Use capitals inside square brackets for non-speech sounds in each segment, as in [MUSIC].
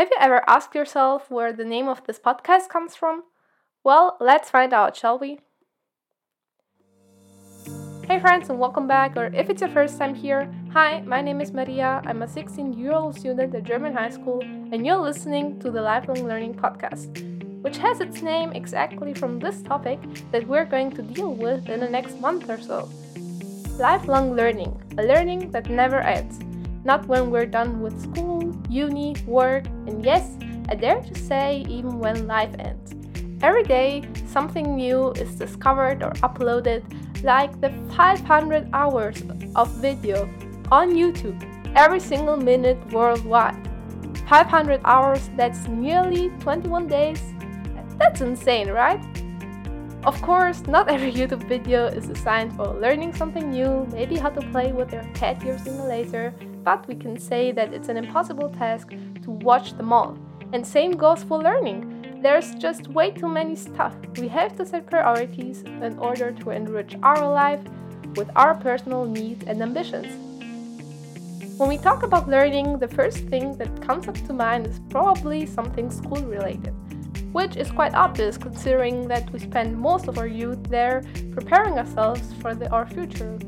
Have you ever asked yourself where the name of this podcast comes from? Well, let's find out, shall we? Hey friends and welcome back, or if it's your first time here, hi, my name is Maria. I'm a 16 year old student at German high school, and you're listening to the Lifelong Learning Podcast, which has its name exactly from this topic that we're going to deal with in the next month or so. Lifelong learning, a learning that never ends. Not when we're done with school, uni, work, and yes, I dare to say, even when life ends. Every day, something new is discovered or uploaded like the 500 hours of video on YouTube every single minute worldwide. 500 hours, that's nearly 21 days. That's insane, right? Of course, not every [LAUGHS] YouTube video is designed for learning something new, maybe how to play with your cat ear simulator, but we can say that it's an impossible task to watch them all. And same goes for learning. There's just way too many stuff. We have to set priorities in order to enrich our life with our personal needs and ambitions. When we talk about learning, the first thing that comes up to mind is probably something school related, which is quite obvious considering that we spend most of our youth there preparing ourselves for the, our future.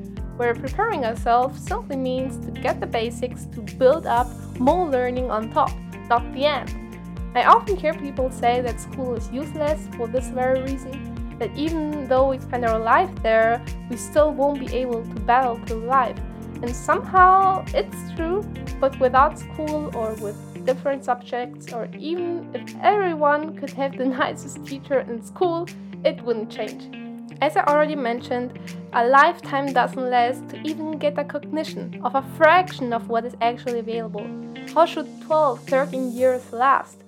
Where preparing ourselves simply means to get the basics to build up more learning on top, not the end. I often hear people say that school is useless for this very reason, that even though we spend our life there, we still won't be able to battle through life. And somehow it's true, but without school or with different subjects, or even if everyone could have the [LAUGHS] nicest teacher in school, it wouldn't change. As I already mentioned, a lifetime doesn't last to even get a cognition of a fraction of what is actually available. How should 12, 13 years last?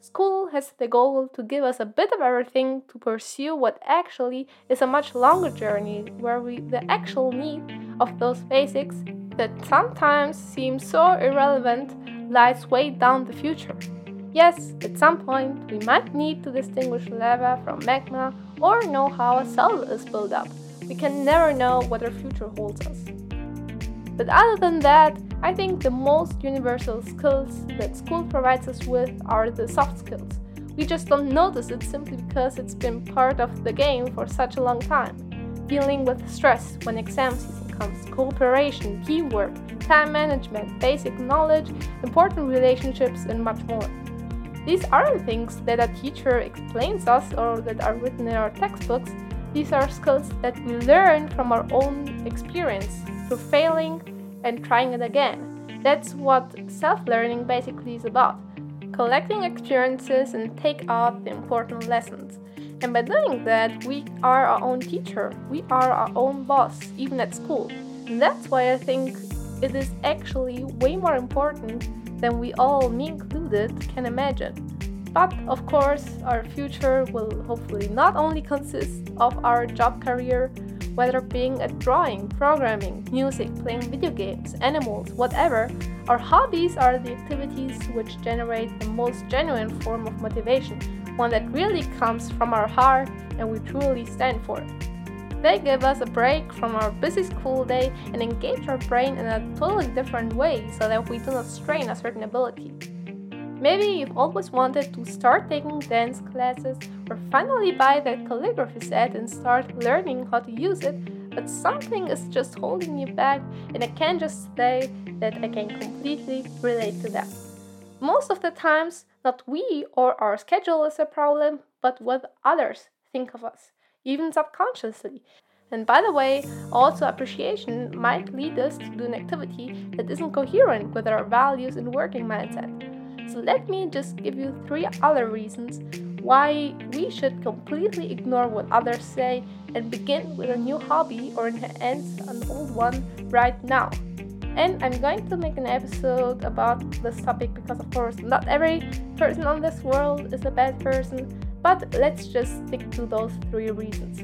School has the goal to give us a bit of everything to pursue what actually is a much longer journey where we the actual need of those basics that sometimes seem so irrelevant lies way down the future. Yes, at some point we might need to distinguish lava from magma or know how a cell is built up. We can never know what our future holds us. But other than that, I think the most universal skills that school provides us with are the soft skills. We just don't notice it simply because it's been part of the game for such a long time. Dealing with stress when exam season comes, cooperation, teamwork, time management, basic knowledge, important relationships, and much more. These aren't things that a teacher explains us or that are written in our textbooks. These are skills that we learn from our own experience through failing, and trying it again. That's what self learning basically is about collecting experiences and take out the important lessons. And by doing that, we are our own teacher, we are our own boss, even at school. And that's why I think it is actually way more important than we all, me included, can imagine. But of course, our future will hopefully not only consist of our job career, whether being at drawing, programming, music, playing video games, animals, whatever, our hobbies are the activities which generate the most genuine form of motivation, one that really comes from our heart and we truly stand for. They give us a break from our busy school day and engage our brain in a totally different way so that we do not strain a certain ability. Maybe you've always wanted to start taking dance classes or finally buy that calligraphy set and start learning how to use it, but something is just holding you back, and I can just say that I can completely relate to that. Most of the times, not we or our schedule is a problem, but what others think of us, even subconsciously. And by the way, also appreciation might lead us to do an activity that isn't coherent with our values and working mindset. So let me just give you three other reasons why we should completely ignore what others say and begin with a new hobby or enhance an old one right now. And I'm going to make an episode about this topic because, of course, not every person on this world is a bad person, but let's just stick to those three reasons.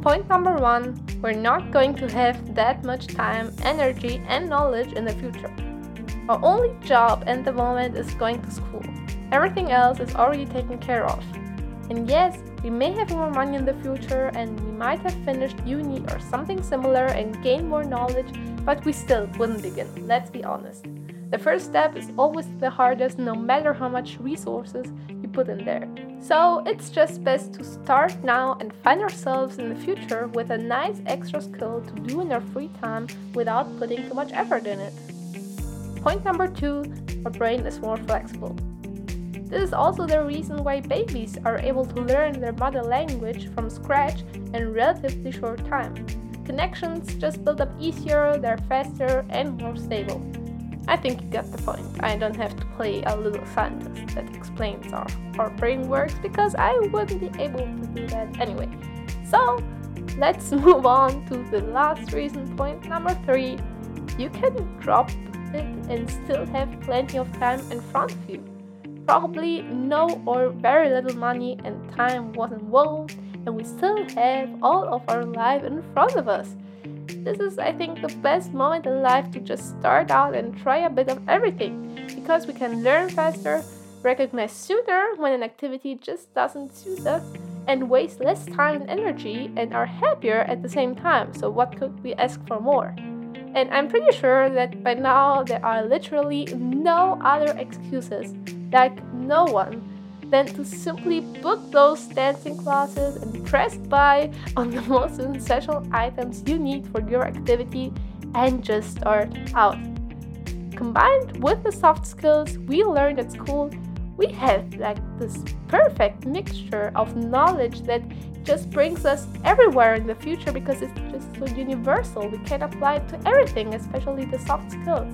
Point number one we're not going to have that much time, energy, and knowledge in the future. Our only job at the moment is going to school. Everything else is already taken care of. And yes, we may have more money in the future and we might have finished uni or something similar and gained more knowledge, but we still wouldn't begin, let's be honest. The first step is always the hardest, no matter how much resources put in there. So it's just best to start now and find ourselves in the future with a nice extra skill to do in our free time without putting too much effort in it. Point number two our brain is more flexible. This is also the reason why babies are able to learn their mother language from scratch in relatively short time. Connections just build up easier, they're faster and more stable. I think you got the point. I don't have to play a little scientist that explains how our brain works because I wouldn't be able to do that anyway. So let's [LAUGHS] move on to the last reason, point number three. You can drop it and still have plenty of time in front of you. Probably no or very little money and time wasn't involved, and we still have all of our life in front of us. This is, I think, the best moment in life to just start out and try a bit of everything because we can learn faster, recognize sooner when an activity just doesn't suit us, and waste less time and energy and are happier at the same time. So, what could we ask for more? And I'm pretty sure that by now there are literally no other excuses, like no one, than to simply book those dancing classes and press buy on the [LAUGHS] most essential items you need for your activity and just start out. Combined with the soft skills we learned at school, we have like this perfect mixture of knowledge that just brings us everywhere in the future because it's just so universal. We can apply it to everything, especially the soft skills.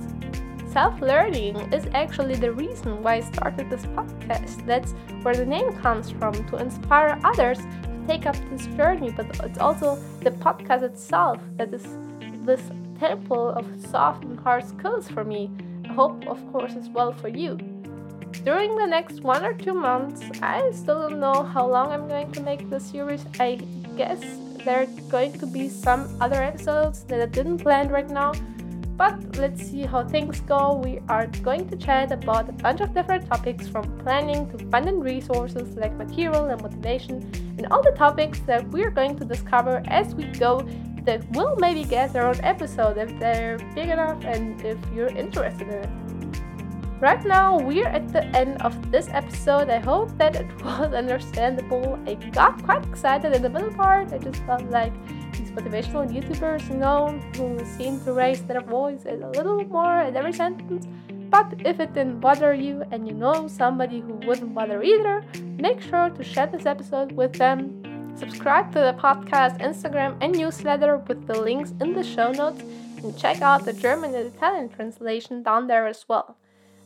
Self learning is actually the reason why I started this podcast. That's where the name comes from to inspire others to take up this journey, but it's also the podcast itself that is this temple of soft and hard skills for me. I hope, of course, as well for you. During the next one or two months, I still don't know how long I'm going to make the series. I guess there are going to be some other episodes that I didn't plan right now. But let's see how things go. We are going to chat about a bunch of different topics from planning to funding resources like material and motivation, and all the topics that we're going to discover as we go that will maybe get their own episode if they're big enough and if you're interested in it. Right now, we're at the end of this episode. I hope that it was [LAUGHS] understandable. I got quite excited in the middle part. I just felt like motivational YouTubers, you know, who seem to raise their voice a little more at every sentence. But if it didn't bother you and you know somebody who wouldn't bother either, make sure to share this episode with them. Subscribe to the podcast, Instagram, and newsletter with the links in the show notes, and check out the German and Italian translation down there as well.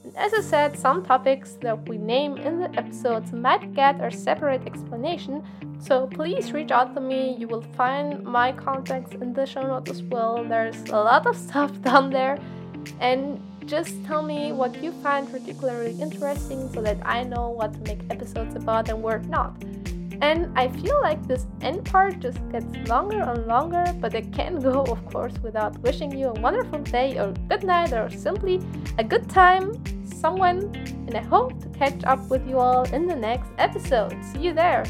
And As I said, some topics that we name in the episodes might get a separate explanation, so please reach out to me. You will find my contacts in the show notes as well. There's a lot of [LAUGHS] stuff down there, and just tell me what you find particularly interesting so that I know what to make episodes about and what not. And I feel like this end part just gets longer and longer, but it can't go, [LAUGHS] of course, without wishing you a wonderful day or good night or simply a good time, someone. And I hope to catch up with you all in the next episode. See you there!